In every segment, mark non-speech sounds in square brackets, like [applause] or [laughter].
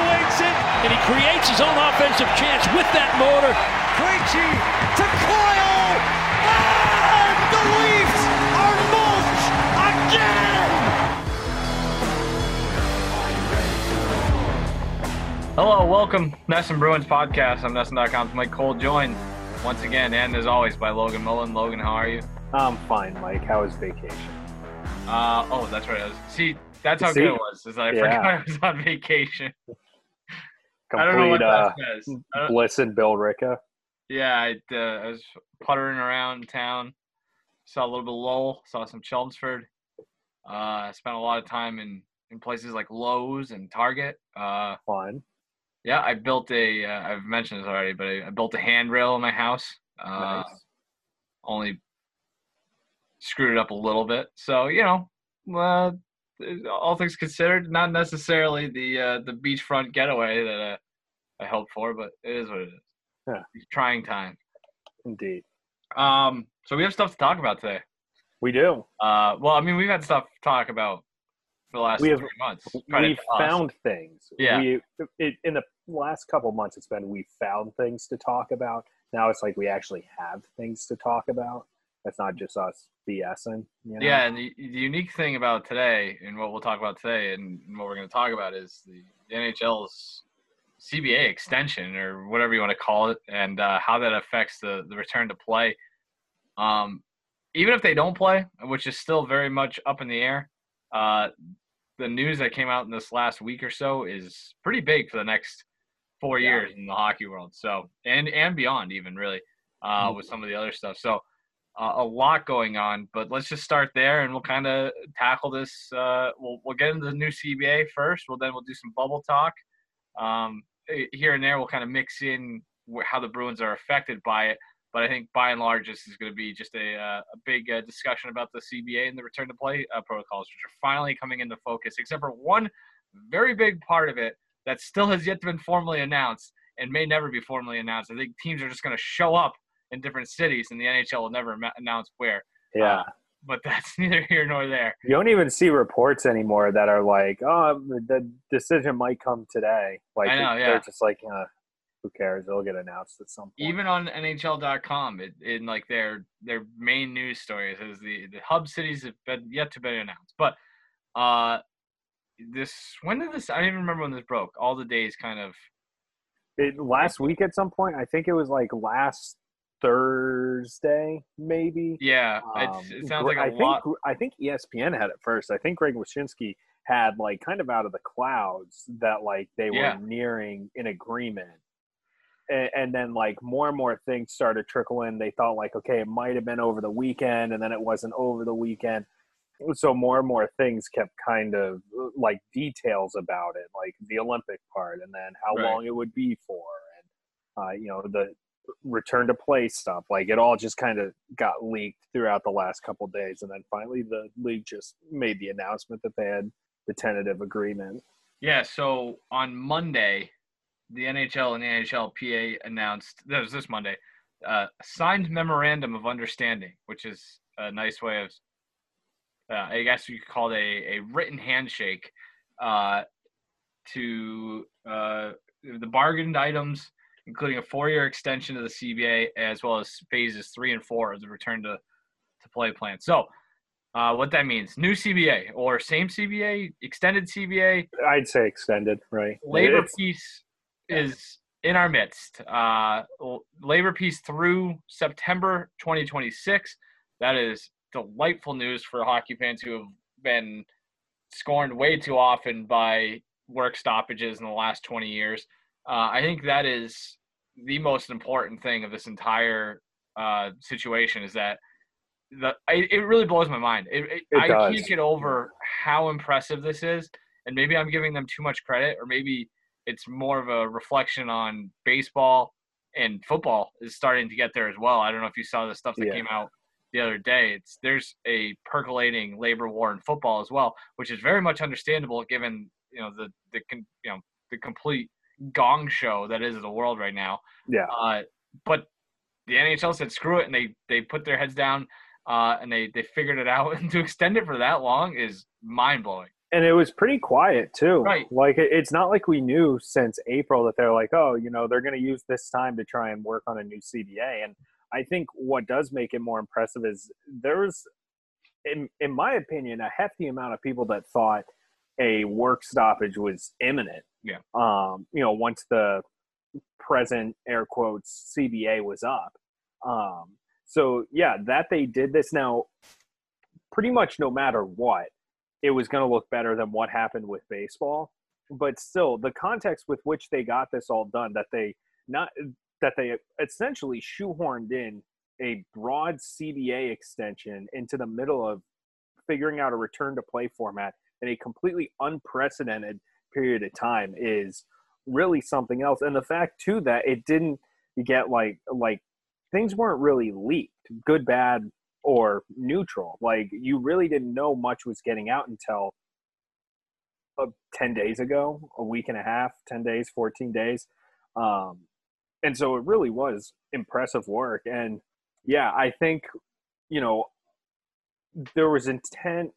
punctuates it, and he creates his own offensive chance with that motor. Krejci to Coyle, and the Leafs are mulch again! Hello, welcome, NESN Bruins podcast. I'm NESN.com's Mike Cole, joined once again and as always by Logan Mullen. Logan, how are you? I'm fine, Mike. How was vacation? Uh, oh, that's right. I was, see, that's how See? good it was. Is I Yeah. forgot I was on vacation. Complete I don't know what uh. Bliss and Bill Ricka. yeah, I, uh, I was puttering around town. Saw a little bit of Lowell. Saw some Chelmsford. Uh, spent a lot of time in, in places like Lowe's and Target. Uh, Fun. yeah, I built a. Uh, I've mentioned this already, but I, I built a handrail in my house. Uh, Nice. only screwed it up a little bit. So you know, uh, all things considered, not necessarily the uh, the beachfront getaway that I, I hoped for, but it is what it is. Yeah. It's trying time. Indeed. Um, so we have stuff to talk about today. We do. Uh, well, I mean, we've had stuff to talk about for the last We have- three months. We to us. found things. Yeah. We, it, in the last couple months, it's been we found things to talk about. Now it's like we actually have things to talk about. That's not just us BSing. You know? Yeah, and the, the unique thing about today, and what we'll talk about today, and, and what we're going to talk about is the, the NHL's CBA extension, or whatever you want to call it, and uh, how that affects the, the return to play. Um, even if they don't play, which is still very much up in the air, uh, the news that came out in this last week or so is pretty big for the next four Yeah. years in the hockey world. So and and beyond, even really, uh, Mhm. with some of the other stuff. So uh, a lot going on, but let's just start there and we'll kind of tackle this. Uh, we'll, we'll get into the new CBA first. Well, then we'll do some bubble talk. Um, here and there, we'll kind of mix in how the Bruins are affected by it. But I think by and large, this is going to be just a, uh, a big uh, discussion about the CBA and the return to play uh, protocols, which are finally coming into focus, except for one very big part of it that still has yet to been formally announced and may never be formally announced. I think teams are just going to show up in different cities, and the NHL will never ma- announce where. Yeah. But that's [laughs] neither here nor there. you don't even see reports anymore that are like, oh, the decision might come today. Like, I know, they're yeah. just like, uh, who cares? It'll get announced at some point. Even on NHL.com, it, in like their their main news story, it says the the hub cities have been yet to be announced. But uh, this when did this? I don't even remember when this broke. All the days kind of. It, last week at some point, I think it was like last Thursday, maybe. Yeah, Um, it sounds like a I lot. think I think ESPN had it first. I think Greg Wyshynski had like kind of out of the clouds that like they were Yeah. nearing an agreement. And, and then like more and more things started in. They thought like, okay, it might have been over the weekend, and then it wasn't over the weekend. So more and more things kept kind of like details about it, like the Olympic part, and then how Right. long it would be for, and uh, you know the return to play stuff. Like it all just kind of got leaked throughout the last couple days, and then finally the league just made the announcement that they had the tentative agreement. Yeah, so on Monday, the NHL and the NHLPA announced that was this Monday, uh, signed memorandum of understanding, which is a nice way of, uh, I guess you could call it a, a written handshake uh, to uh, the bargained items, including a four-year extension to the CBA, as well as phases three and four of the return to, to play plan. So. Uh, what that means, new CBA or same CBA, extended CBA, I'd say extended, right? labor It's- peace is in our midst. Uh, labor peace through September 2026. That is delightful news for hockey fans who have been scorned way too often by work stoppages in the last 20 years. Uh, I think that is the most important thing of this entire uh, situation is that the I, it really blows my mind. It, it, It I does. can't get over how impressive this is, and maybe I'm giving them too much credit, or maybe it's more of a reflection on baseball and football is starting to get there as well. I don't know if you saw the stuff that Yeah. came out the other day. It's there's a percolating labor war in football as well, which is very much understandable given you know the the you know the complete gong show that is the world right now. Yeah. Uh, but the NHL said screw it, and they they put their heads down uh, and they they figured it out. [laughs] And to extend it for that long is mind blowing. and it was pretty quiet too. Right. Like it, it's not like we knew since April that they're like, oh, you know, they're going to use this time to try and work on a new CBA. And I think what does make it more impressive is there's, in in my opinion, a hefty amount of people that thought a work stoppage was imminent. Yeah. Um, you know, once the present air quotes CBA was up. Um, so yeah, that they did this now, pretty much no matter what, it was going to look better than what happened with baseball. But still, the context with which they got this all done, that they not that they essentially shoehorned in a broad CBA extension into the middle of figuring out a return to play format in a completely unprecedented period of time is really something else. And the fact too that it didn't get like like things weren't really leaked, good, bad, or neutral. Like you really didn't know much was getting out until uh, 10 days ago, a week and a half, 10 days, 14 days. Um, and so it really was impressive work. And yeah, I think, you know, there was intent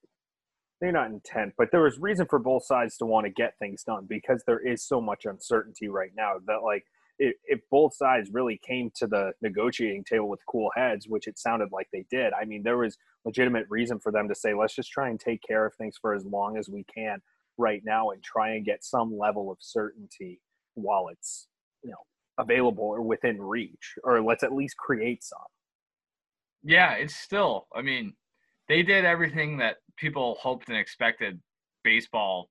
maybe not intent, but there was reason for both sides to want to get things done because there is so much uncertainty right now that like if, if both sides really came to the negotiating table with cool heads, which it sounded like they did, I mean, there was legitimate reason for them to say, let's just try and take care of things for as long as we can right now and try and get some level of certainty while it's, you know, available or within reach, or let's at least create some. Yeah, it's still. I mean, they did everything that people hoped and expected baseball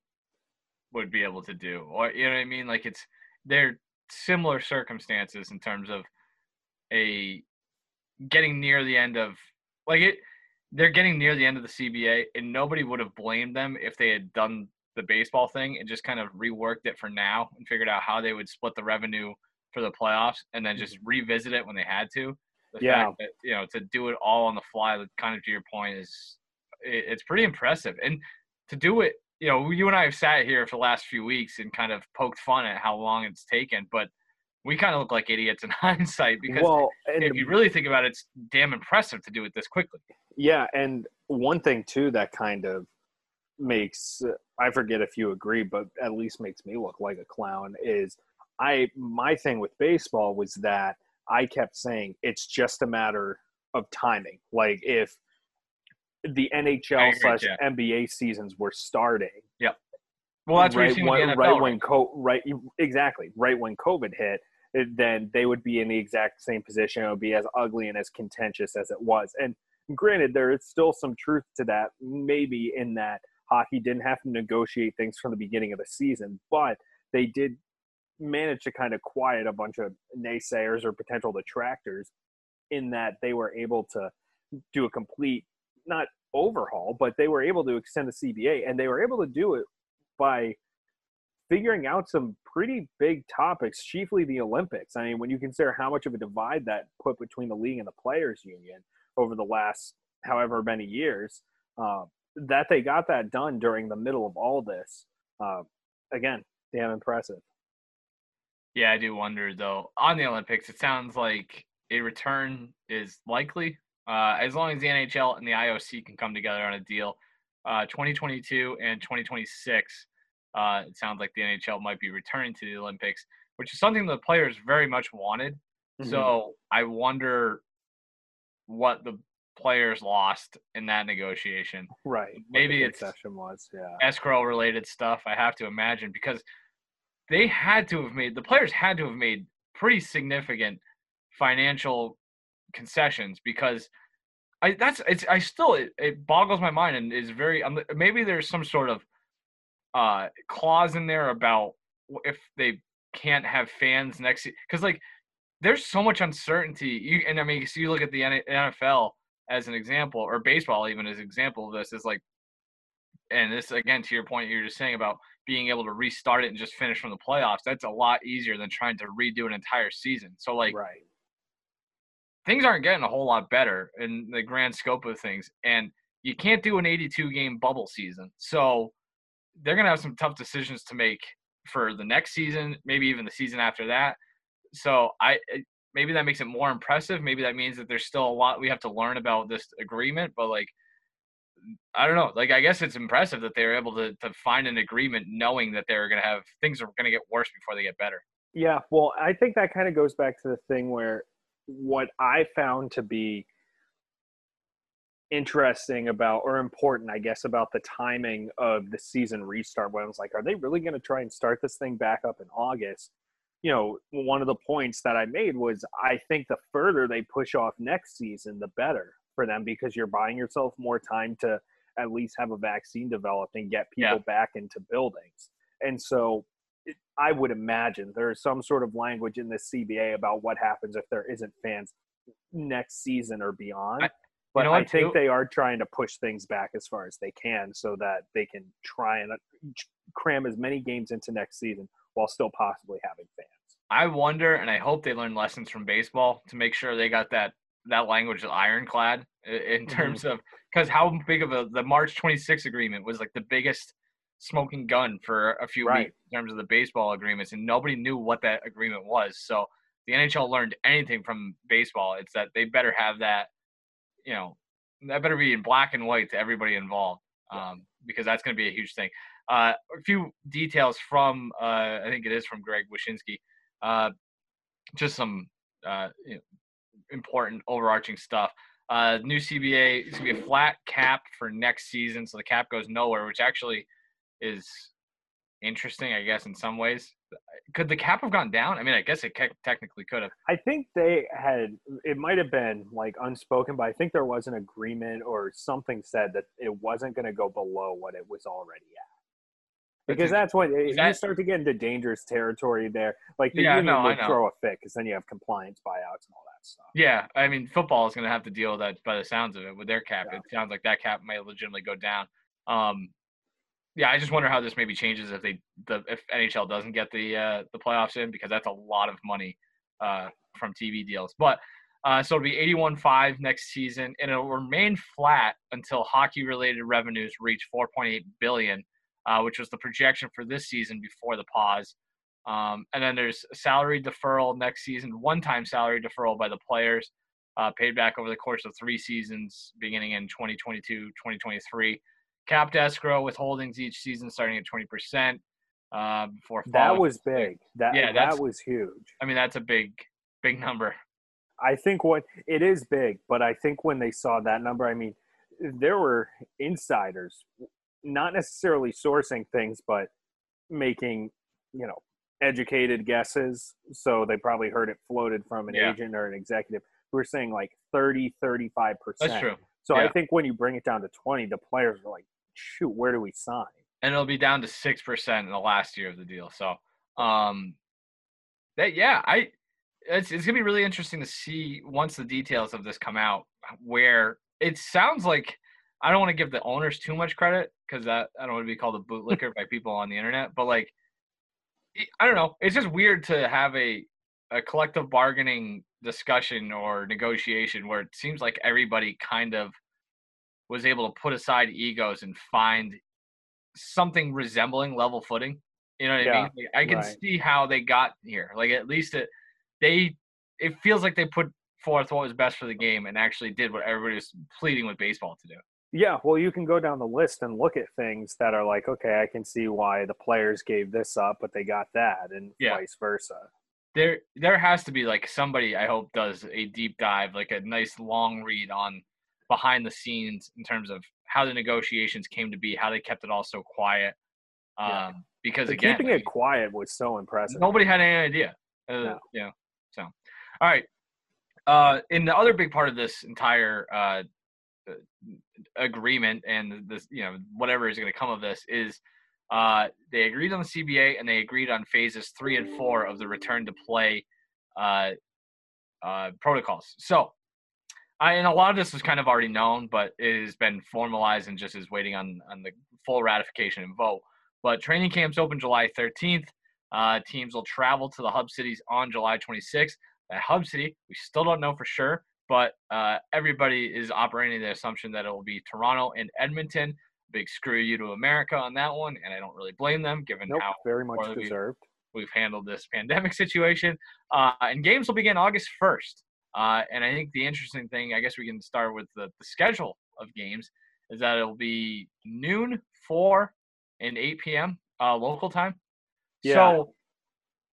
would be able to do. Or you know what I mean? Like it's they're similar circumstances in terms of a getting near the end of like it they're getting near the end of the CBA and nobody would have blamed them if they had done the baseball thing and just kind of reworked it for now and figured out how they would split the revenue for the playoffs and then mm-hmm. just revisit it when they had to. The Yeah. fact that, you know, to do it all on the fly, kind of to your point, is it, it's pretty impressive. And to do it, you know, you and I have sat here for the last few weeks and kind of poked fun at how long it's taken, but we kind of look like idiots in [laughs] hindsight because well, if you really think about it, it's damn impressive to do it this quickly. Yeah, and one thing too that kind of makes I forget if you agree, but at least makes me look like a clown is I my thing with baseball was that I kept saying it's just a matter of timing. Like if the NHL slash yeah. NBA seasons were starting, Yep. Well, that's right you've seen with when, NFL. right right? when co- right exactly right when COVID hit, then they would be in the exact same position. It would be as ugly and as contentious as it was. And granted, there is still some truth to that. Maybe in that hockey didn't have to negotiate things from the beginning of the season, but they did manage to kind of quiet a bunch of naysayers or potential detractors in that they were able to do a complete not overhaul, but they were able to extend the CBA and they were able to do it by figuring out some pretty big topics, chiefly the Olympics. I mean, when you consider how much of a divide that put between the league and the players' union over the last however many years, uh, that they got that done during the middle of all this. Uh, again, damn impressive. Yeah, I do wonder though. On the Olympics, it sounds like a return is likely, uh, as long as the NHL and the IOC can come together on a deal. Uh, 2022 and 2026, uh, it sounds like the NHL might be returning to the Olympics, which is something the players very much wanted. Mm-hmm. So I wonder what the players lost in that negotiation. right, maybe it's- was, yeah, escrow related stuff i have to imagine because they had to have made the players had to have made pretty significant financial concessions because i that's it's i still it, it boggles my mind and is very um, maybe there's some sort of uh clause in there about if they can't have fans next because like there's so much uncertainty. You and i mean so you look at the nfl as an example or baseball even as an example of this is like and this again to your point you're just saying about being able to restart it and just finish from the playoffs that's a lot easier than trying to redo an entire season. So like right. things aren't getting a whole lot better in the grand scope of things and you can't do an 82 game bubble season. So they're going to have some tough decisions to make for the next season maybe even the season after that. So i maybe that makes it more impressive. Maybe that means that there's still a lot we have to learn about this agreement but like I don't know. Like I guess it's impressive that they were able to to find an agreement, knowing that they're going to have things are going to get worse before they get better. Yeah, well, I think that kind of goes back to the thing where what I found to be interesting about or important, I guess, about the timing of the season restart when I was like, are they really going to try and start this thing back up in August? You know, one of the points that I made was I think the further they push off next season, the better for them because you're buying yourself more time to at least have a vaccine developed and get people Yeah. back into buildings. And so it- I would imagine there is some sort of language in this CBA about what happens if there isn't fans next season or beyond. I- but know I think too? they are trying to push things back as far as they can so that they can try and uh, cram as many games into next season while still possibly having fans. I wonder, and I hope they learn lessons from baseball to make sure they got that that language ironclad in terms of because how big of a the March 26 agreement was like the biggest smoking gun for a few Right. weeks in terms of the baseball agreements, and nobody knew what that agreement was. So the NHL learned anything from baseball, it's that they better have that, you know, that better be in black and white to everybody involved, um, because that's going to be a huge thing. Uh, a few details from uh, I think it is from Greg Wyshynski. Uh, just some uh, you know, important overarching stuff. Uh, new CBA is gonna be a flat cap for next season, so the cap goes nowhere, which actually is interesting, I guess, in some ways. Could the cap have gone down? I mean, I guess it ca- technically could have. I think they had it might have been like unspoken, but I think there was an agreement or something said that it wasn't going to go below what it was already at. Because that's what if you start to get into dangerous territory there. Like the Yeah, union no, would know. throw a fit because then you have compliance buyouts and all that stuff. Yeah, I mean, football is going to have to deal with that by the sounds of it with their cap. Yeah. It sounds like that cap might legitimately go down. Um, yeah, I just wonder how this maybe changes if they the if NHL doesn't get the uh, the playoffs in because that's a lot of money uh, from TV deals. But uh, so it'll be 81.5 next season, and it'll remain flat until hockey-related revenues reach 4.8 billion, uh, which was the projection for this season before the pause. Um, and then there's salary deferral next season, one-time salary deferral by the players, uh, paid back over the course of three seasons, beginning in 2022, 2023. Capped escrow withholdings each season starting at 20%. Uh, before That was big. That Yeah, that was huge. I mean, that's a big, big number. I think what it is big, but I think when they saw that number, I mean, there were insiders, not necessarily sourcing things, but making, you know, educated guesses. So they probably heard it floated from an Yeah. agent or an executive who were saying like 30, 35%. That's true. So I think when you bring it down to 20, the players are like, shoot, where do we sign? and it'll be down to six percent in the last year of the deal. So, um, that yeah, I it's it's gonna be really interesting to see once the details of this come out. Where it sounds like I don't want to give the owners too much credit because that I don't want to be called a bootlicker [laughs] by people on the internet, but like I don't know, it's just weird to have a a collective bargaining discussion or negotiation where it seems like everybody kind of was able to put aside egos and find something resembling level footing. You know what I mean? Like, I can right. see how they got here. Like at least it, they, it feels like they put forth what was best for the game and actually did what everybody was pleading with baseball to do. Yeah, well, you can go down the list and look at things that are like, okay, I can see why the players gave this up, but they got that, and Yeah. vice versa. There, there has to be like somebody I hope does a deep dive, like a nice long read on behind the scenes in terms of how the negotiations came to be, how they kept it all so quiet. Um, Yeah. because But again, keeping it quiet was so impressive. Nobody had any idea. Uh, No. Know, so all right. Uh, in the other big part of this entire uh, agreement and this, you know, whatever is going to come of this is uh, they agreed on the CBA and they agreed on phases three and four of the return to play uh, uh, protocols. So, I, and a lot of this was kind of already known, but it has been formalized and just is waiting on on the full ratification and vote. But training camps open July 13th. Uh, teams will travel to the hub cities on July 26th. That hub city, we still don't know for sure, but uh, everybody is operating the assumption that it will be Toronto and Edmonton. Big screw you to America on that one, and I don't really blame them given Nope, how very much deserved. we've handled this pandemic [laughs] situation. Uh, and games will begin August 1st. Uh, and I think the interesting thing, I guess we can start with the, the schedule of games, is that it'll be noon, four, and eight p.m. Uh, local time. Yeah. So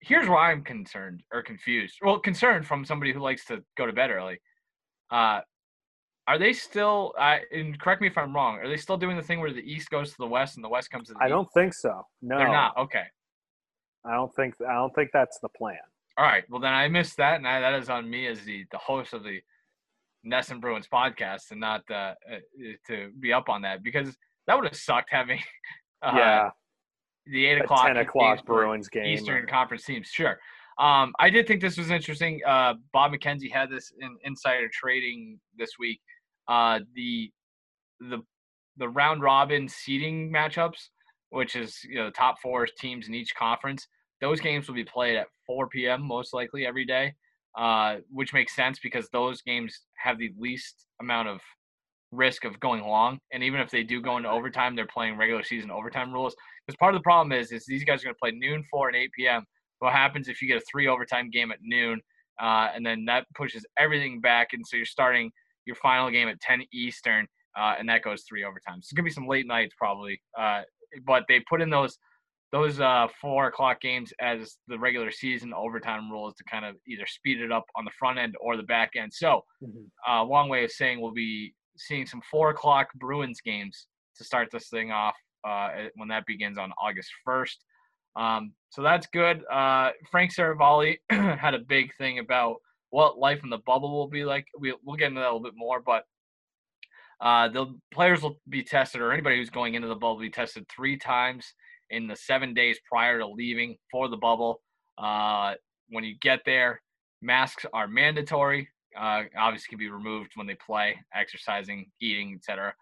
here's why I'm concerned or confused. Well, concerned from somebody who likes to go to bed early. Uh, are they still? Uh, and correct me if I'm wrong. Are they still doing the thing where the East goes to the West and the West comes to the I East? don't think so. No, They're not. Okay. I don't think. I don't think that's the plan. All right. Well, then I missed that, and I, that is on me as the the host of the NESN Bruins podcast, and not uh, uh, to be up on that because that would have sucked having [laughs] uh, yeah, the eight o'clock ten o'clock Bruins game. Eastern or- Conference teams. Sure. Um, I did think this was interesting. Uh, Bob McKenzie had this in insider trading this week. Uh, the the the round robin seeding matchups, which is you know the top four teams in each conference. Those games will be played at 4 p.m. most likely every day, uh, which makes sense because those games have the least amount of risk of going long. And even if they do go into overtime, they're playing regular season overtime rules. Because part of the problem is, is these guys are going to play noon, 4, and 8 p.m. What happens if you get a three overtime game at noon, uh, and then that pushes everything back, and so you're starting your final game at 10 Eastern, uh, and that goes three overtimes. So it's gonna be some late nights probably, uh, but they put in those those uh, four o'clock games as the regular season overtime rules to kind of either speed it up on the front end or the back end. So, Mhm. uh, long way of saying we'll be seeing some four o'clock Bruins games to start this thing off uh, when that begins on August 1st. Um, so that's good. Uh, Frank Seravalli [clears throat] had a big thing about what life in the bubble will be like. We, we'll get into that a little bit more, but uh, the players will be tested, or anybody who's going into the bubble will be tested three times in the seven days prior to leaving for the bubble. Uh, when you get there, masks are mandatory. Uh, obviously, can be removed when they play, exercising, eating, etc.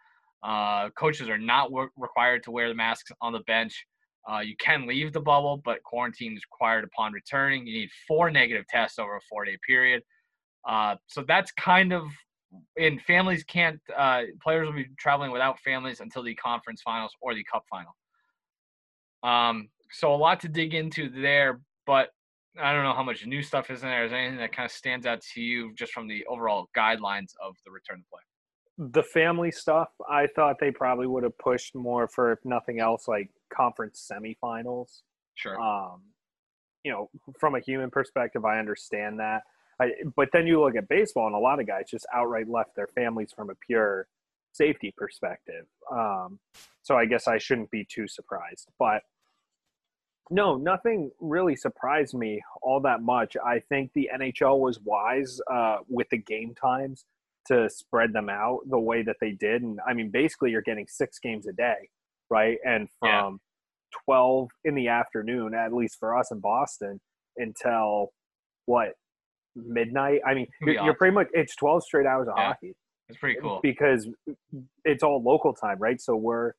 Uh, coaches are not w- required to wear the masks on the bench. Uh, you can leave the bubble, but quarantine is required upon returning. You need four negative tests over a four-day period. Uh, so that's kind of and families can't uh, players will be traveling without families until the conference finals or the cup final um, so a lot to dig into there but i don't know how much new stuff is in there is there anything that kind of stands out to you just from the overall guidelines of the return to play the family stuff, I thought they probably would have pushed more for, if nothing else, like conference semifinals. sure Um, you know, from a human perspective, I understand that. I, but then you look at baseball, and a lot of guys just outright left their families from a pure safety perspective. Um, so I guess I shouldn't be too surprised. But no, nothing really surprised me all that much. I think the NHL was wise uh, with the game times to spread them out the way that they did. And I mean, basically, you're getting six games a day, right? And Yeah. from 12 in the afternoon, at least for us in Boston, until what midnight? I mean, you're, you're pretty much it's 12 straight hours of Yeah. hockey it's pretty cool because it's all local time, right? So we're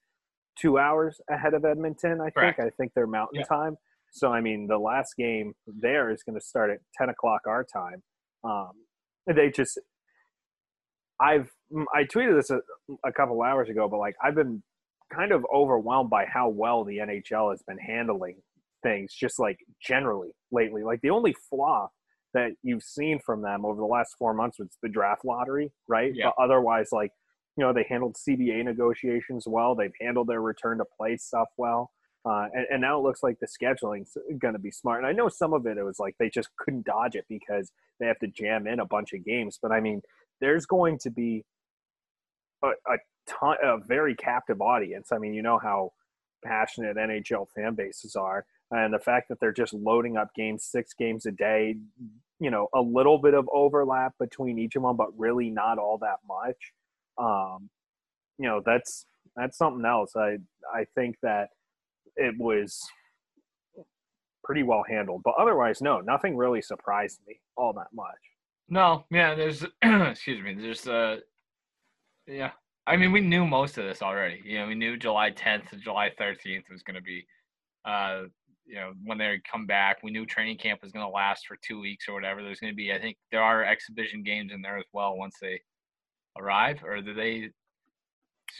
two hours ahead of Edmonton. I think. I think they're Mountain Yeah. time. So I mean, the last game there is going to start at 10 o'clock our time. Um, they just, I've I tweeted this a, a couple hours ago, but like I've been kind of overwhelmed by how well the NHL has been handling things, just like generally lately. Like the only flaw that you've seen from them over the last four months was the draft lottery, right? Yeah. But otherwise, like you know, they handled CBA negotiations well. They've handled their return to play stuff well. Uh, and, and now it looks like the scheduling's going to be smart. And I know some of it, it was like they just couldn't dodge it because they have to jam in a bunch of games. But I mean, there's going to be a, a ton, a very captive audience. I mean, you know how passionate NHL fan bases are. And the fact that they're just loading up games, six games a day, you know, a little bit of overlap between each of them, but really not all that much. Um, you know, that's that's something else. I I think that it was pretty well handled, but otherwise, no, nothing really surprised me all that much. No, yeah, there's [clears throat] excuse me, there's uh yeah. I mean we knew most of this already. You know, we knew July tenth to July thirteenth was gonna be uh you know, when they come back. We knew training camp was gonna last for two weeks or whatever. There's gonna be I think there are exhibition games in there as well once they arrive, or do they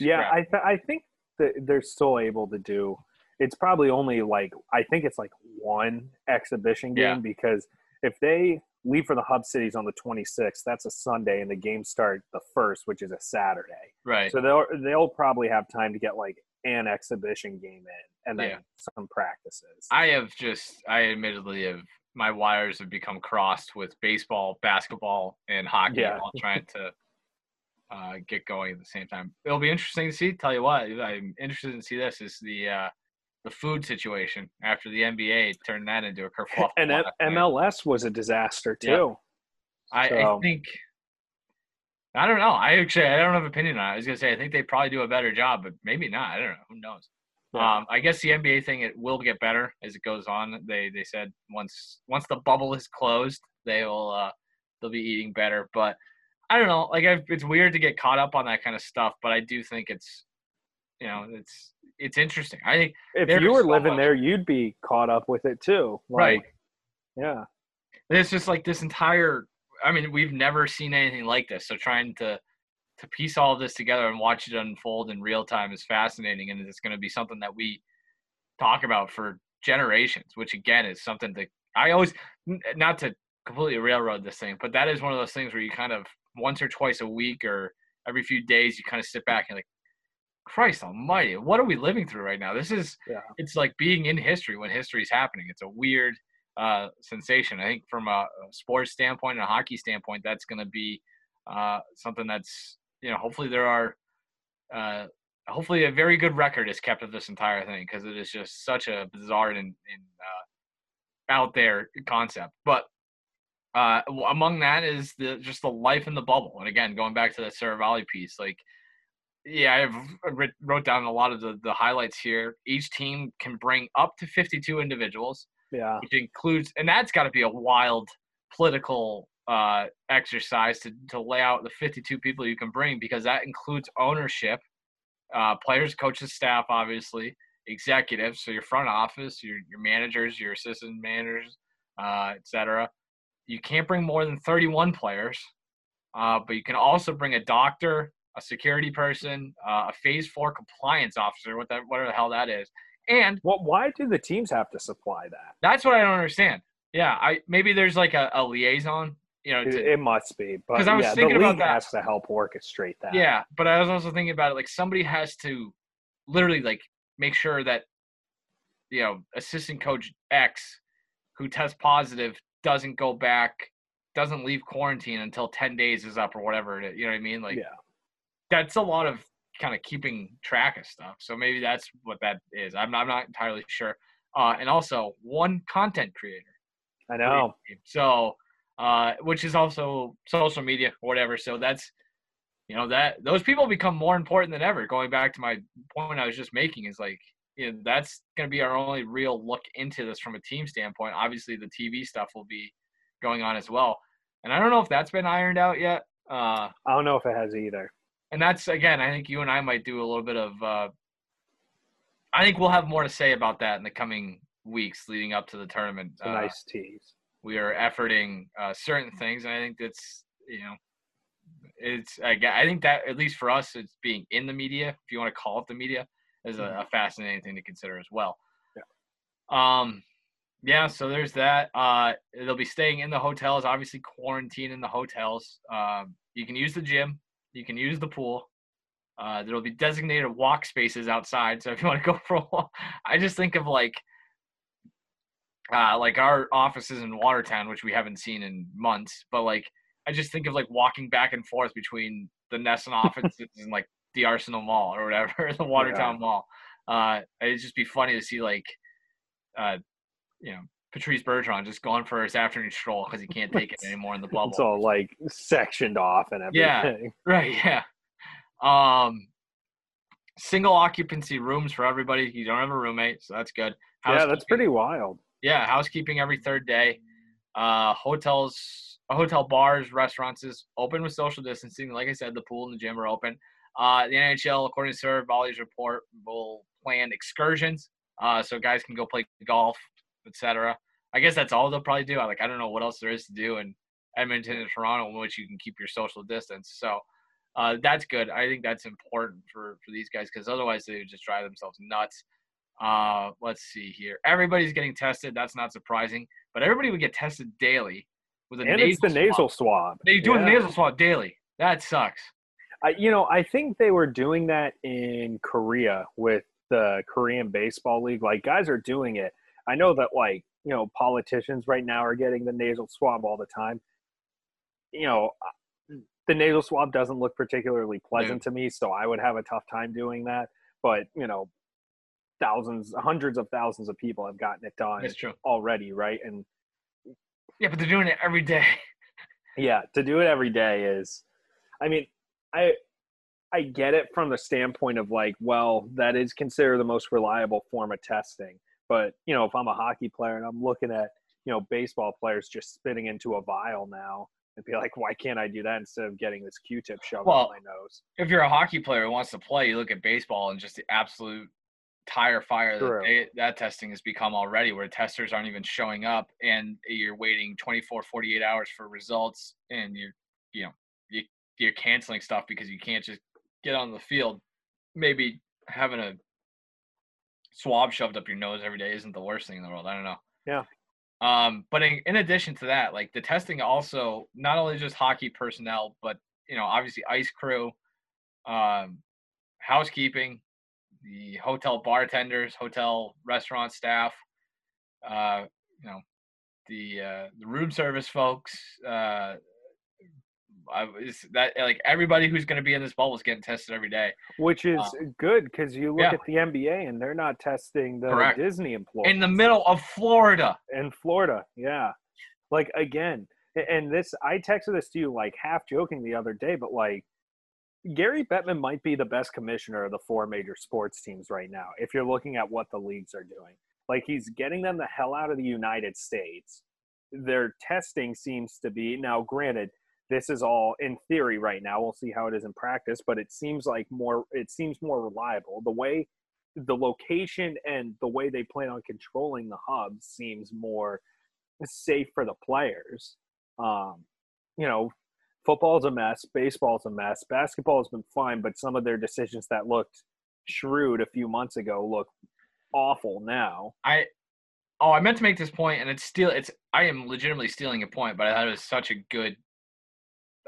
Yeah. I th- I think that they're still able to do. It's probably only like I think it's like one exhibition game Yeah. because if they leave for the hub cities on the 26th. That's a Sunday, and the games start the first, which is a Saturday. Right. So they'll they'll probably have time to get like an exhibition game in, and then Yeah. some practices. I have just, I admittedly have, my wires have become crossed with baseball, basketball, and hockey Yeah. all trying to uh, get going at the same time. It'll be interesting to see. Tell you what, I'm interested to see this is the uh, the food situation after the NBA turned that into a [laughs] kerfuffle. and M- MLS was a disaster too. Yeah. I, I think I don't know. I actually I don't have an opinion on it. I was gonna say I think they probably do a better job, but maybe not. I don't know. Who knows? Yeah. Um, I guess the NBA thing it will get better as it goes on. They they said once once the bubble is closed, they will uh, they'll be eating better. But I don't know. Like I've, it's weird to get caught up on that kind of stuff, but I do think it's you know it's it's interesting. I think if you were so living much- there, you'd be caught up with it too. Right. Like, Yeah. it's just like this entire i mean we've never seen anything like this so trying to to piece all of this together and watch it unfold in real time is fascinating and it's going to be something that we talk about for generations which again is something that i always not to completely railroad this thing but that is one of those things where you kind of once or twice a week or every few days you kind of sit back and like christ almighty what are we living through right now this is Yeah. it's like being in history when history is happening it's a weird uh, sensation. I think from a, sports standpoint and a hockey standpoint, that's going to be uh, something that's you know hopefully there are uh, hopefully a very good record is kept of this entire thing because it is just such a bizarre and, and uh, out there concept. But uh, among that is the just the life in the bubble. And again, going back to the Seravalli piece, like yeah, I've wrote down a lot of the, the highlights here. Each team can bring up to 52 individuals Yeah. which includes, and that's got to be a wild political uh, exercise to, to lay out the 52 people you can bring because that includes ownership, uh, players, coaches, staff, obviously, executives, so your front office, your, your managers, your assistant managers, uh, etc. You can't bring more than 31 players, uh, but you can also bring a doctor, a security person, uh, a phase four compliance officer, what that, whatever the hell that is, and Well, why do the teams have to supply that? that's what I don't understand. Yeah, I maybe there's like a, a liaison, you know. It, To, it must be, but 'Cause I was yeah, the thinking about league that. has to help orchestrate that. yeah, but I was also thinking about it like somebody has to literally like make sure that you know assistant coach X who tests positive doesn't go back, doesn't leave quarantine until ten days is up or whatever. It is, you know what I mean? Like yeah. That's a lot of kind of keeping track of stuff. So maybe that's what that is. I'm not, I'm not entirely sure. Uh, and also one content creator. I know. So, uh, which is also social media or whatever. So that's, you know, that those people become more important than ever. Going back to my point I was just making is like, you know, that's going to be our only real look into this from a team standpoint. Obviously, the TV stuff will be going on as well. And I don't know if that's been ironed out yet. Uh, I don't know if it has either. And that's again, I think you and I might do a little bit of. Uh, I think we'll have more to say about that in the coming weeks leading up to the tournament. Uh, nice tease. we are efforting uh, certain things, and I think that's you know, it's I, I think that at least for us, it's being in the media, if you want to call it the media, is a, a fascinating thing to consider as well. Yeah. Um, yeah. So there's that. Uh, they'll be staying in the hotels. Obviously, quarantine in the hotels. Um, you can use the gym. You can use the pool. Uh, there'll be designated walk spaces outside. So if you want to go [laughs] for a walk, I just think of like uh, like our offices in Watertown, which we haven't seen in months. But like, I just think of like walking back and forth between the NESN [laughs] offices and like the Arsenal Mall or whatever, [laughs] the Watertown Mall. Uh, it'd just be funny to see like, uh, you know, Patrice Bergeron just going for his afternoon stroll because he can't take it [laughs] anymore in the bubble. It's all like sectioned off and Yeah. everything. [laughs] Right, yeah. Um single occupancy rooms for everybody. You don't have a roommate, so that's good. Yeah, that's pretty wild. Yeah, housekeeping every third day. Uh hotels hotel bars, restaurants is open with social distancing. Like I said, the pool and the gym are open. Uh the NHL, according to Seravalli's report, will plan excursions. Uh so guys can go play golf, etc. I guess that's all they'll probably do. I like I don't know what else there is to do in Edmonton and Toronto in which you can keep your social distance. So uh, that's good. I think that's important for for these guys because otherwise they would just drive themselves nuts. Uh, let's see here. Everybody's getting tested. That's not surprising, but everybody would get tested daily. with a and nasal it's the nasal swab. They do a nasal swab daily. That sucks. I, you know, I think they were doing that in Korea with the Korean Baseball League. Like, guys are doing it. I know that, like, you know, politicians right now are getting the nasal swab all the time. You know, the nasal swab doesn't look particularly pleasant to me, so I would have a tough time doing that. But, you know, thousands, hundreds of thousands of people have gotten it done already, right? And Yeah, but they're doing it every day. [laughs] yeah to do it every day is i mean i i get it from the standpoint of like well that is considered the most reliable form of testing but you know if i'm a hockey player and i'm looking at you know baseball players just spitting into a vial now and be like why can't i do that instead of getting this q-tip shoved Well, in my nose If you're a hockey player who wants to play, you look at baseball and just the absolute tire fire that they, that testing has become already, where testers aren't even showing up and you're waiting 24, 48 hours for results, and you're you know you, you're canceling stuff because you can't just get on the field. Maybe having a swab shoved up your nose every day isn't the worst thing in the world. I don't know. Yeah. Um, but in, in addition to that, like the testing also not only just hockey personnel, but you know, obviously ice crew, um, housekeeping, the hotel bartenders, hotel restaurant staff, uh, you know, the uh, the room service folks. Uh, I, is that like everybody who's going to be in this bubble is getting tested every day, which is um, good because you look yeah. at the nba and they're not testing the Correct. disney employees in the middle of Florida. in Florida. Yeah. Like again, and this I texted this to you like half joking the other day, but like Gary Bettman might be the best commissioner of the four major sports teams right now if you're looking at what the leagues are doing. Like he's getting them the hell out of the United States. Their testing seems to be now granted this is all in theory right now. We'll see how it is in practice, but it seems like more it seems more reliable. The way the location and the way they plan on controlling the hub seems more safe for the players. Um, you know, football's a mess, baseball's a mess, basketball has been fine, but some of their decisions that looked shrewd a few months ago look awful now. I oh, I meant to make this point, and it's still it's I am legitimately stealing a point, but I thought it was such a good.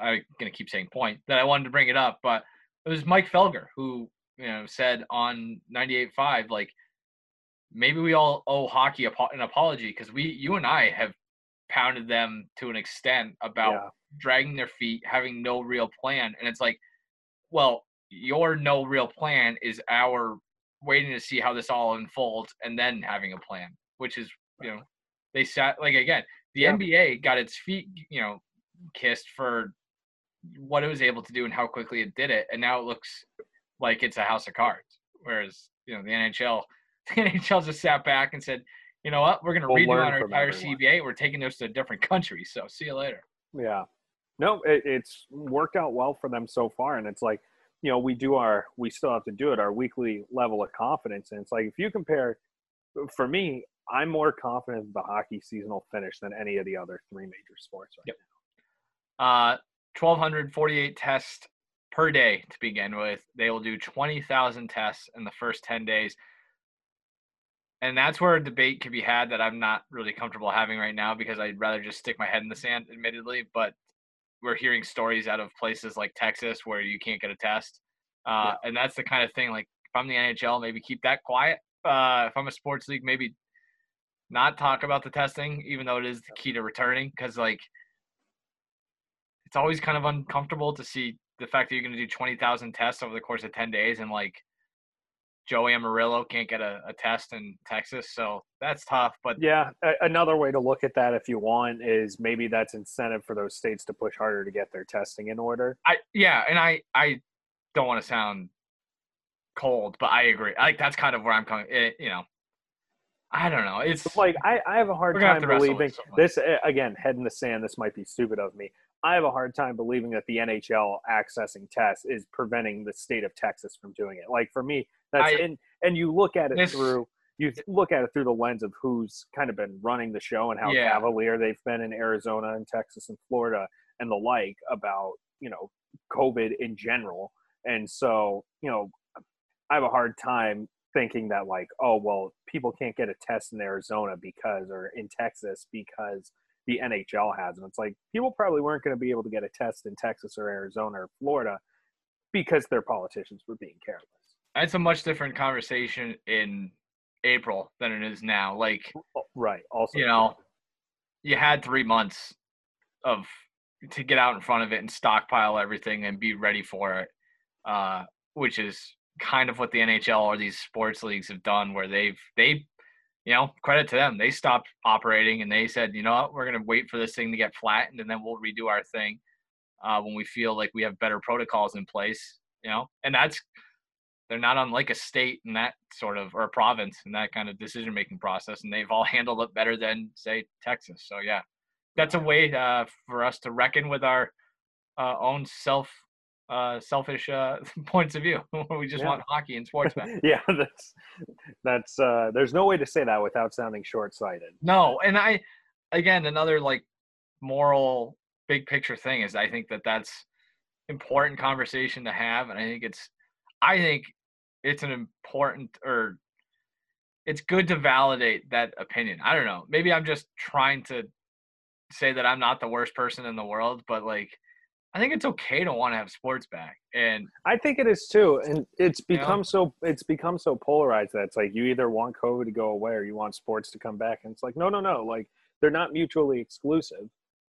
I'm gonna keep saying point that I wanted to bring it up, but it was Mike Felger who you know said on 98.5 like maybe we all owe hockey an apology because we you and I have pounded them to an extent about Yeah. dragging their feet, having no real plan, and it's like, well, your no real plan is our waiting to see how this all unfolds and then having a plan, which is you know they sat like again the Yeah. NBA got its feet you know kissed for what it was able to do and how quickly it did it, and now it looks like it's a house of cards. Whereas you know the NHL, [laughs] the NHL just sat back and said, you know what, we're going to We'll redo our entire everyone." CBA. We're taking those to a different country. So see you later. Yeah. No, it, it's worked out well for them so far. And it's like, you know, we do our, we still have to do it, our weekly level of confidence. And it's like, if you compare, for me, I'm more confident in the hockey seasonal finish than any of the other three major sports right Yep. Uh, 1,248 tests per day to begin with. They will do 20,000 tests in the first 10 days. And that's where a debate can be had that I'm not really comfortable having right now because I'd rather just stick my head in the sand, admittedly. But we're hearing stories out of places like Texas where you can't get a test. Uh, And that's the kind of thing, like, if I'm the NHL, maybe keep that quiet. Uh, if I'm a sports league, maybe not talk about the testing, even though it is the key to returning. Because, like, it's always kind of uncomfortable to see the fact that you're going to do 20,000 tests over the course of 10 days and like Joey Amarillo can't get a, a test in Texas. So that's tough. But Yeah, a- another way to look at that, if you want, is maybe that's incentive for those states to push harder to get their testing in order. I, yeah, and I, I don't want to sound cold, but I agree. Like that's kind of where I'm coming. It, you know, I don't know. It's Like I, I have a hard We're gonna have time to wrestle with believing this. eh, Again, head in the sand. This might be stupid of me. I have a hard time believing that the NHL accessing tests is preventing the state of Texas from doing it. Like for me, that's I- and and you look at it This- through you look at it through the lens of who's kind of been running the show and how Yeah. cavalier they've been in Arizona and Texas and Florida and the like about you know COVID in general. And so you know, I have a hard time thinking that like oh well people can't get a test in Arizona because or in Texas because the NHL has. And it's like people probably weren't going to be able to get a test in Texas or Arizona or Florida because their politicians were being careless. It's a much different conversation in April than it is now. Like, Oh, Right. Also, you know, you had three months of to get out in front of it and stockpile everything and be ready for it, uh, which is kind of what the NHL or these sports leagues have done, where they've they, you know, credit to them, they stopped operating and they said, you know what, we're gonna wait for this thing to get flattened and then we'll redo our thing uh, when we feel like we have better protocols in place, you know, and that's they're not unlike a state in that sort of or a province in that kind of decision making process, and they've all [laughs] handled it better than say Texas. So yeah, that's a way uh, for us to reckon with our uh, own self uh, selfish uh, [laughs] points of view. [laughs] we just Yeah. want hockey and sports [laughs] back. yeah, that's that's uh, there's no way to say that without sounding short-sighted. No, and I again another like moral big picture thing is I think that that's important conversation to have, and I think it's I think it's an important or it's good to validate that opinion. I don't know. Maybe I'm just trying to say that I'm not the worst person in the world, but like I think it's okay to want to have sports back. And I think it is too, and it's You know? become so it's become so polarized that it's like you either want COVID to go away or you want sports to come back, and it's like no, no, no, like they're not mutually exclusive.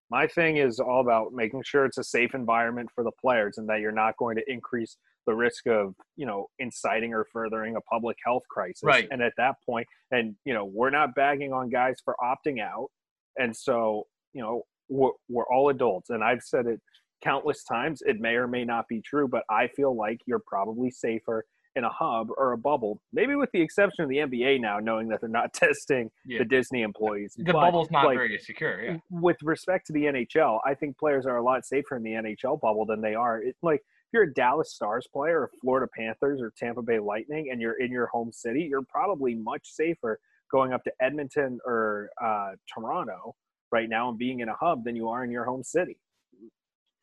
My thing is all about making sure it's a safe environment for the players, and that you're not going to increase the risk of you know inciting or furthering a public health crisis. Right. And at that point, and you know we're not bagging on guys for opting out, and so you know we're, we're all adults, and I've said it countless times. It may or may not be true, but I feel like you're probably safer in a hub or a bubble, maybe with the exception of the NBA now, knowing that they're not [laughs] testing Yeah. the Disney employees. the But, bubble's not like, very secure. Yeah. With respect to the NHL, I think players are a lot safer in the NHL bubble than they are. It, like if you're a Dallas Stars player or Florida Panthers or Tampa Bay Lightning and you're in your home city, you're probably much safer going up to Edmonton or uh, Toronto right now and being in a hub than you are in your home city.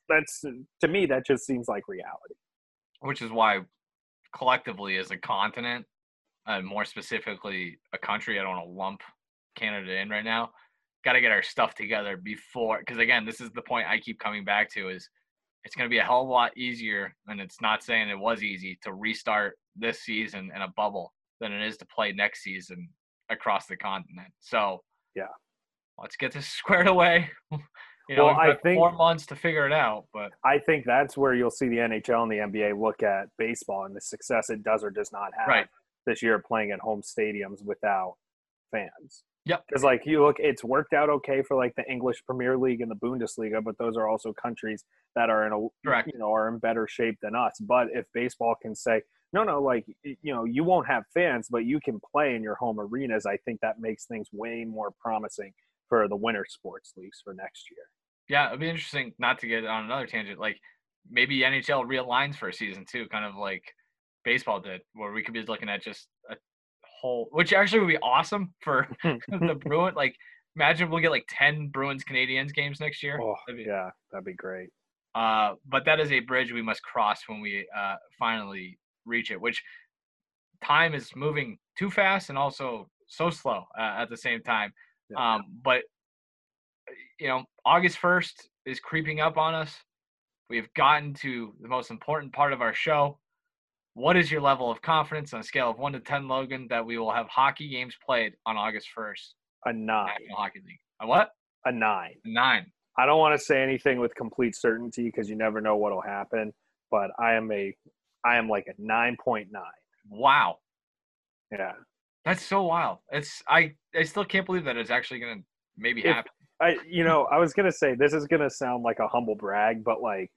That's to me that just seems like reality. which is why collectively as a continent and more specifically a country i don't want to lump canada in right now got to get our stuff together before because again this is the point i keep coming back to is it's going to be a hell of a lot easier and it's not saying it was easy to restart this season in a bubble than it is to play next season across the continent so Yeah. let's get this [laughs] squared away you know Well, I think- four months to figure it out but I think that's where you'll see the NHL and the NBA look at baseball and the success it does or does not have Right. this year playing at home stadiums without fans. Yep. Because like you look, it's worked out okay for like the English Premier League and the Bundesliga, but those are also countries that are in a Correct. you know are in better shape than us. But if baseball can say no, no, like you know, you won't have fans, but you can play in your home arenas. I think that makes things way more promising for the winter sports leagues for next year. Yeah, it'd be interesting not to get on another tangent. Like maybe NHL realigns for a season too, kind of like baseball did, where we could be looking at just a whole, which actually would be awesome for [laughs] [laughs] [laughs] the Bruin. Like imagine we'll get like ten Bruins Canadiens games next year. Oh, That'd be- yeah, that'd be great. Uh, but that is a bridge we must cross when we uh, finally reach it. Which time is moving too fast and also so slow uh, at the same time. Yeah. Um, but you know, August first is creeping up on us. We've gotten to the most important part of our show. What is your level of confidence on a scale of one to ten, Logan, that we will have hockey games played on August first? A nine, National Hockey League. A what? a nine. A nine. I don't want to say anything with complete certainty because you never know what'll happen. But I am a, I am like a nine point nine. Wow. Yeah, That's so wild. It's I I still can't believe that it's actually gonna maybe If- happen. I you know I was gonna say this is gonna sound like a humble brag, but like,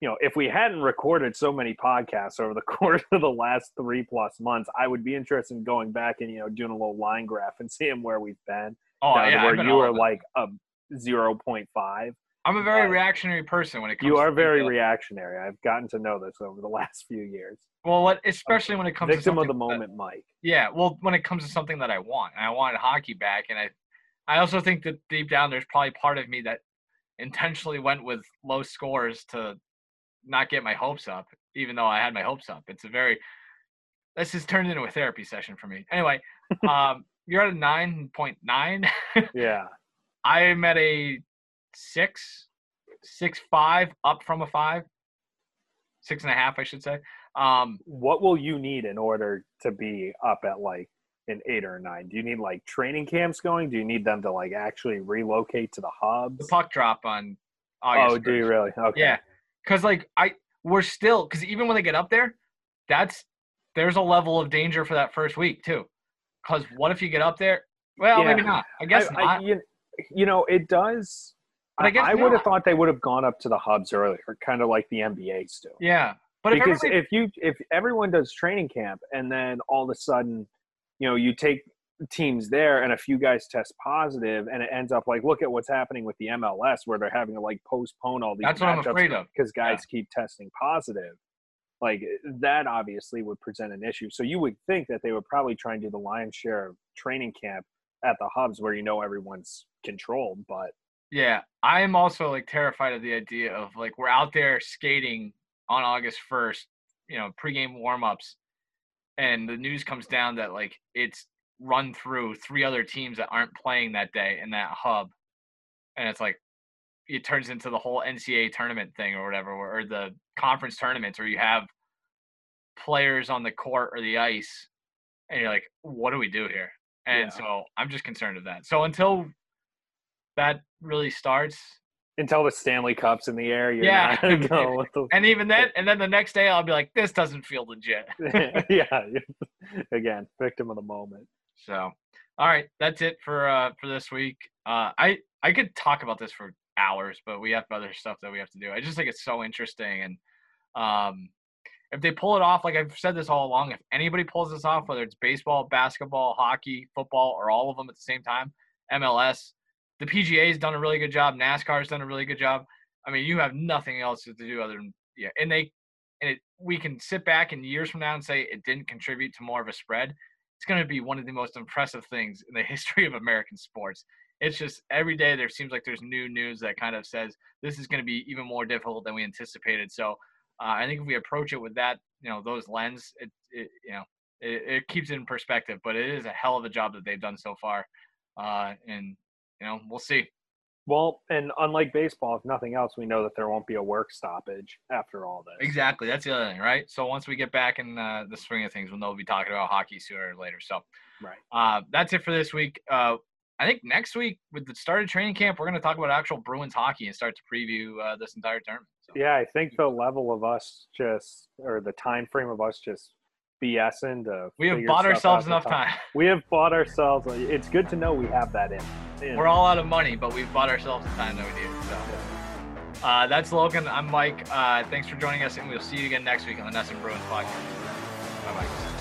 you know, if we hadn't recorded so many podcasts over the [laughs] course of the last three plus months, I would be interested in going back and you know doing a little line graph and [laughs] seeing where we've been. Oh yeah, where you were like a zero point five. I'm a very reactionary person when it comes. To You are things very reactionary. I've gotten to know this over the [laughs] last few years. well, what especially when it comes to Victim of the something that- moment, Mike. Yeah, well, when it comes to something that I want, and I wanted hockey back, and I, I also think that deep down there's probably part of me that intentionally went with low scores to not get my hopes up, even though I had my hopes up. It's a very, this has turned into a therapy session for me. Anyway, [laughs] um, you're at a nine point nine. Yeah. [laughs] I'm at a six, six five, up from a five, six and a half, I should say. Um, what will you need in order to be up at like an eight or a nine? Do you need like training camps going? Do you need them to like actually relocate to the hubs? the puck drop on August. oh, do you really? Okay. Yeah, because like I, we're still because even when they get up there, that's there's a level of danger for that first week too. Because what if you get up there? Well, Yeah. maybe not. I guess I, not. I, you, you know, it does. I I, would have thought they would have gone up to the hubs earlier, kind of like the NBA's do. yeah, but if because everybody- if you if everyone does training camp and then all of a sudden, you know, you take teams there and a few guys test positive and it ends up like look at what's happening with the MLS where they're having to like postpone all these That's what I'm afraid of. because guys keep testing positive. Like that obviously would present an issue. So you would think that they would probably try and do the lion's share of training camp at the hubs where you know everyone's controlled, but Yeah, I am also like terrified of the idea of like we're out there skating on August first, you know, pregame warmups, and the news comes down that like it's run through three other teams that aren't playing that day in that hub, and it's like it turns into the whole NCAA tournament thing or whatever, or, the conference tournaments where you have players on the court or the ice, and you're like, what do we do here? And Yeah. so I'm just concerned of that. So until that really starts. until the Stanley Cup's in the air, you're Yeah. not going [laughs] the And even then, [laughs] and then the next day, I'll be like, this doesn't feel legit. [laughs] yeah. Again, victim of the moment. So, all right, that's it for uh for this week. Uh, I I could talk about this for hours, but we have other stuff that we have to do. I just think it's so interesting, and um, if they pull it off, like I've said this all along, if anybody pulls this off, whether it's baseball, basketball, hockey, football, or all of them at the same time, MLS, the PGA's done a really good job. NASCAR's done a really good job. I mean, you have nothing else to do other than yeah, and they and it we can sit back in years from now and say it didn't contribute to more of a spread it's going to be one of the most impressive things in the [laughs] history of American sports. It's just every day there seems like there's new news that kind of says this is going to be even more difficult than we anticipated. So uh, I think if we approach it with that, you know, those lens, it, it you know, it, it keeps it in perspective. But it is a hell of a job that they've done so far, uh, and you know, we'll see. Well, and unlike baseball, if nothing else, we know that there won't be a work stoppage after all this. Exactly. That's the other thing, right? So once we get back in uh, the swing of things, we'll know we'll be talking about hockey sooner or later. So Right. uh, that's it for this week. Uh, I think next week with the start of training camp, we're going to talk about actual Bruins hockey and start to preview uh, this entire tournament. So, Yeah, I think the level of us just, or the time frame of us just BSing to. we have bought ourselves enough to time. We have bought ourselves. It's good to know we have that in. in. [laughs] We're all out of money, but we've bought ourselves the time that we need. So uh, that's Logan. I'm Mike. Uh, thanks for joining us, and we'll see you again next week on the NESN Bruins podcast. Bye bye.